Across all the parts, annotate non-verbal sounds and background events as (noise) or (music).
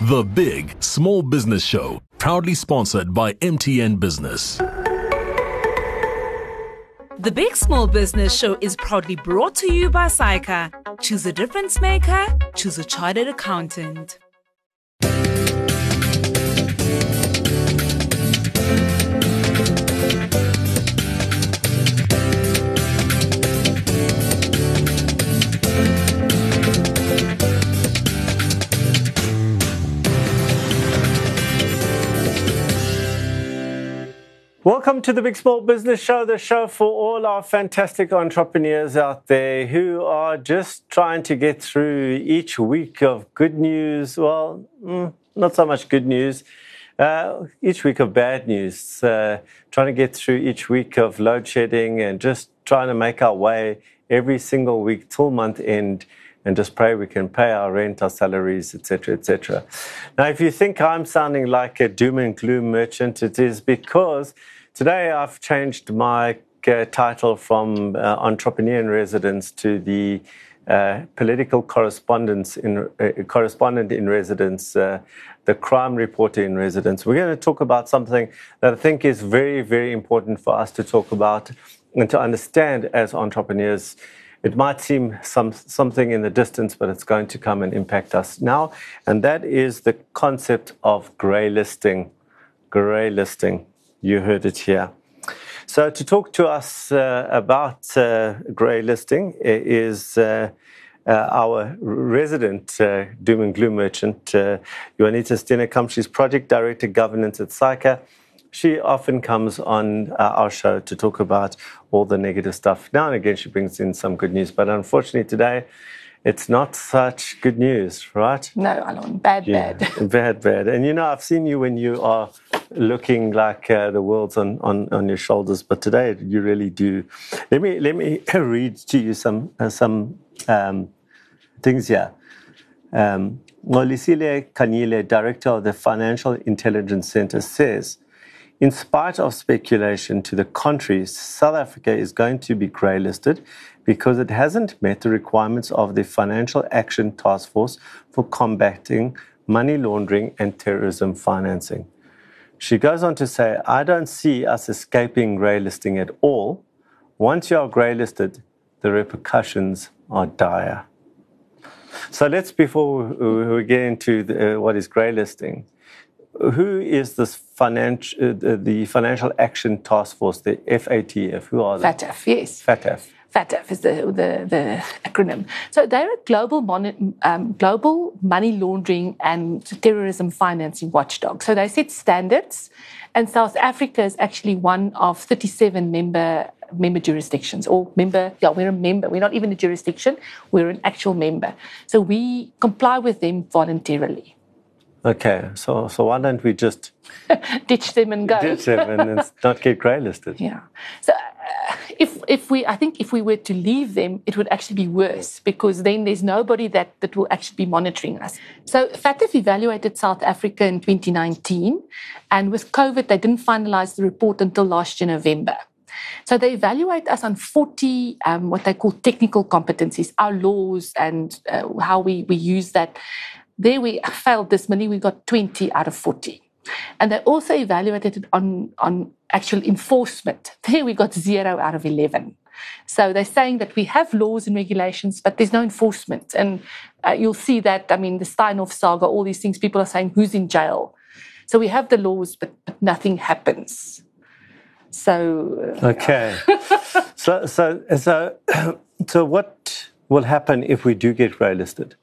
The Big Small Business Show, proudly sponsored by MTN Business. The Big Small Business Show is proudly brought to you by SAICA. Choose a difference maker, choose a chartered accountant. Welcome to the Big Small Business Show, the show for all our fantastic entrepreneurs out there who are just trying to get through each week of good news. Well, mm, not so much good news. Uh, each week of bad news, uh, trying to get through each week of load shedding and just trying to make our way every single week till month end and just pray we can pay our rent, our salaries, etc., etc. Now, if you think I'm sounding like a doom and gloom merchant, it is because Today, I've changed my uh, title from uh, entrepreneur in residence to the uh, political correspondence in, uh, correspondent in residence, uh, the crime reporter in residence. We're going to talk about something that I think is very, very important for us to talk about and to understand as entrepreneurs. It might seem some, something in the distance, but it's going to come and impact us now. And that is the concept of grey listing. Grey listing. You heard it here. So, to talk to us uh, about uh, grey listing is uh, uh our resident uh, doom and gloom merchant, uh, Juanita Steenkamp. She's project director governance at SAICA. She often comes on uh, our show to talk about all the negative stuff. Now and again, she brings in some good news, but unfortunately, today it's not such good news, right? No, Alon, bad, yeah, (laughs) bad. bad, bad. And you know, I've seen you when you are looking like uh, the world's on, on, on your shoulders, but today you really do. Let me let me (coughs) read to you some uh, some um, things here. Um, Xolisile Khanyile, director of the Financial Intelligence Center, says, in spite of speculation to the contrary, South Africa is going to be grey listed because it hasn't met the requirements of the Financial Action Task Force for combating money laundering and terrorism financing. She goes on to say, I don't see us escaping grey listing at all. Once you are grey listed, the repercussions are dire. So let's, before we get into the, uh, what is grey listing, who is this financial, uh, the Financial Action Task Force, the FATF? Who are they? FATF, yes. FATF. FATF is the, the, the acronym. So they're a global, mon- um, global money laundering and terrorism financing watchdog. So they set standards, and South Africa is actually one of 37 member member jurisdictions or member yeah we're a member we're not even a jurisdiction we're an actual member so we comply with them voluntarily okay so so why don't we just (laughs) ditch them and go ditch them and (laughs) not get grey listed yeah so if if we I think if we were to leave them, it would actually be worse because then there's nobody that, that will actually be monitoring us. So FATF evaluated South Africa in 2019, and with COVID, they didn't finalize the report until last year November. So they evaluate us on 40 um, what they call technical competencies, our laws and uh, how we, we use that. There we failed dismally. We got 20 out of 40. And they also evaluated it on, on actual enforcement. (laughs) There we got zero out of 11. So they're saying that we have laws and regulations, but there's no enforcement. And uh, you'll see that, I mean, the Steinhoff saga, all these things, people are saying, who's in jail? So we have the laws, but, but nothing happens. So. Uh, okay. (laughs) so, so, so, (coughs) so what will happen if we do get grey listed?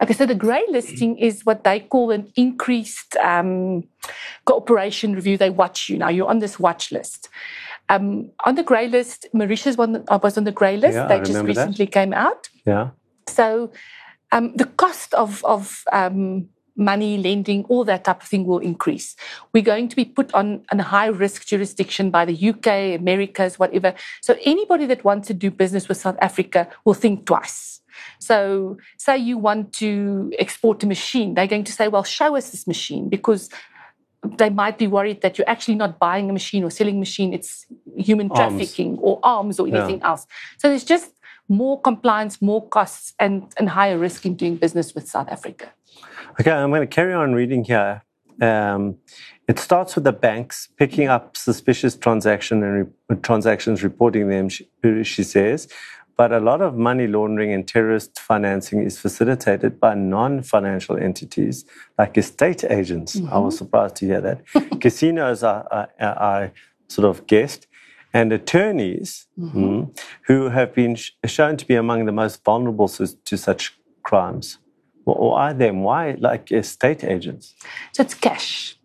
Okay, so the grey listing is what they call an increased um, cooperation review. They watch you now. You're on this watch list. Um, on the grey list, Mauritius uh, was on the grey list. Yeah, they just recently that. came out. Yeah. So um, the cost of, of um, money, lending, all that type of thing will increase. We're going to be put on a high risk jurisdiction by the UK, Americas, whatever. So anybody that wants to do business with South Africa will think twice. So, say you want to export a machine, they're going to say, well, show us this machine because they might be worried that you're actually not buying a machine or selling a machine, it's human trafficking arms. or arms or anything yeah. else. So, there's just more compliance, more costs, and, and higher risk in doing business with South Africa. Okay, I'm going to carry on reading here. Um, it starts with the banks picking up suspicious transaction and re- transactions, reporting them. She, she says, but a lot of money laundering and terrorist financing is facilitated by non-financial entities like estate agents. Mm-hmm. I was surprised to hear that. (laughs) Casinos, I, I, I, sort of guessed, and attorneys mm-hmm. mm, who have been sh- shown to be among the most vulnerable to, to such crimes. Or are them? Why like estate agents? So it's cash.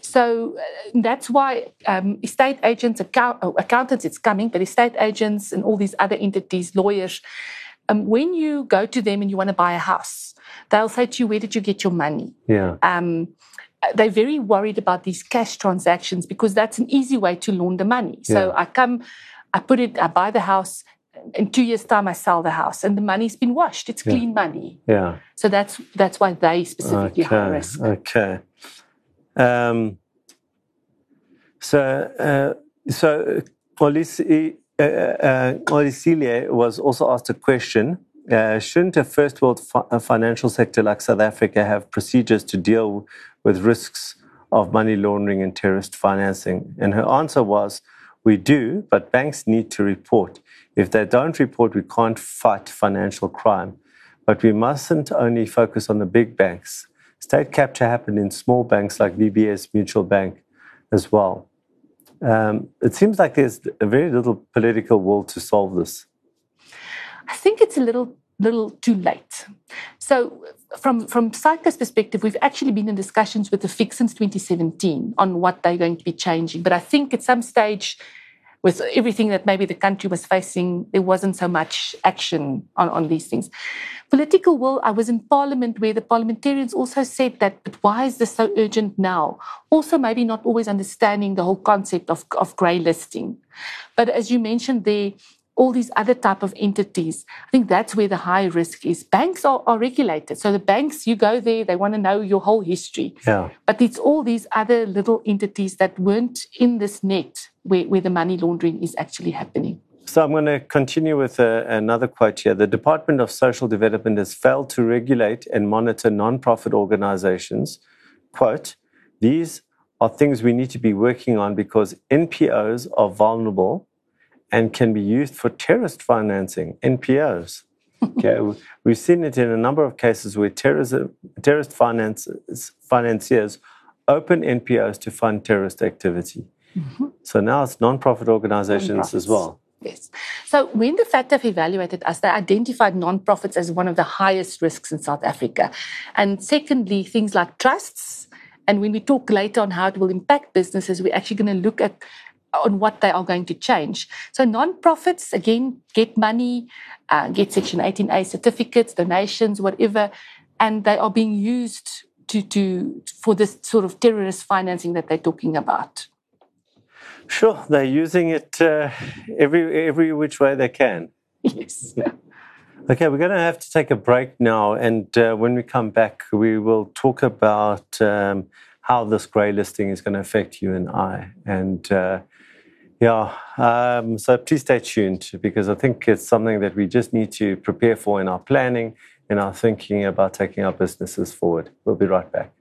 So uh, that's why um, estate agents, account, oh, accountants, it's coming, but estate agents and all these other entities, lawyers, um, when you go to them and you want to buy a house, they'll say to you, Where did you get your money? Yeah. Um, they're very worried about these cash transactions because that's an easy way to launder money. So yeah. I come, I put it, I buy the house. In two years' time, I sell the house, and the money's been washed. It's yeah. clean money. Yeah. So that's that's why they specifically okay. high risk. Okay. Um, so, uh, so Olisi, uh, uh, was also asked a question. Uh, shouldn't a first world fi- financial sector like South Africa have procedures to deal with risks of money laundering and terrorist financing? And her answer was, we do, but banks need to report. If they don't report, we can't fight financial crime. But we mustn't only focus on the big banks. State capture happened in small banks like VBS Mutual Bank as well. Um, it seems like there's very little political will to solve this. I think it's a little little too late. So, from from SAICA's perspective, we've actually been in discussions with the FIC since 2017 on what they're going to be changing. But I think at some stage with everything that maybe the country was facing, there wasn't so much action on, on these things. Political will, I was in Parliament where the parliamentarians also said that, but why is this so urgent now? Also, maybe not always understanding the whole concept of, of grey listing. But as you mentioned there, all these other type of entities. I think that's where the high risk is. Banks are, are regulated. So the banks, you go there, they want to know your whole history. Yeah. But it's all these other little entities that weren't in this net where, where the money laundering is actually happening. So I'm going to continue with uh, another quote here. The Department of Social Development has failed to regulate and monitor non-profit organizations. Quote, these are things we need to be working on because NPOs are vulnerable and can be used for terrorist financing, NPOs. Okay, (laughs) we've seen it in a number of cases where terrorism, terrorist finances, financiers open NPOs to fund terrorist activity. Mm-hmm. So now it's non-profit organizations as well. Yes. So when the FATF evaluated us, they identified non-profits as one of the highest risks in South Africa. And secondly, things like trusts. And when we talk later on how it will impact businesses, we're actually going to look at on what they are going to change. So non-profits, again, get money, uh, get Section 18A certificates, donations, whatever, and they are being used to, to for this sort of terrorist financing that they're talking about. Sure, they're using it uh, every every which way they can. Yes. (laughs) Okay, we're going to have to take a break now, and uh, when we come back, we will talk about um, how this grey listing is going to affect you and I, and uh, yeah, um, so please stay tuned because I think it's something that we just need to prepare for in our planning, in our thinking about taking our businesses forward. We'll be right back.